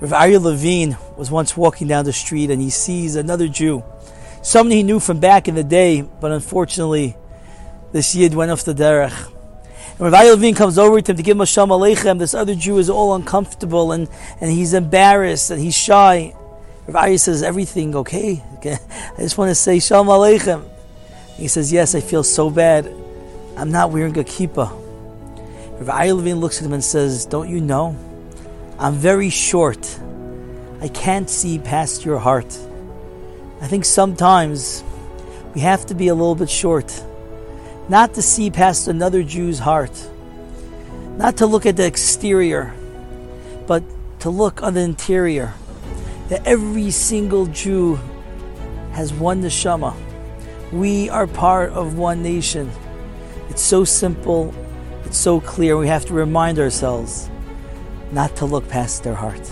Rav Aryeh Levine was once walking down the street and he sees another Jew, someone he knew from back in the day, but unfortunately, this Yid went off the derech. And Rav Aryeh Levine comes over to him to give him a Shalom Aleichem. This other Jew is all uncomfortable and, and he's embarrassed and he's shy. Rav Aryeh says, Everything okay? okay? I just want to say Shalom Aleichem. He says, Yes, I feel so bad. I'm not wearing a kippah. Rav Aryeh Levine looks at him and says, Don't you know? I'm very short. I can't see past your heart. I think sometimes we have to be a little bit short. Not to see past another Jew's heart. Not to look at the exterior, but to look on the interior. That every single Jew has one neshama. We are part of one nation. It's so simple, it's so clear. We have to remind ourselves not to look past their heart.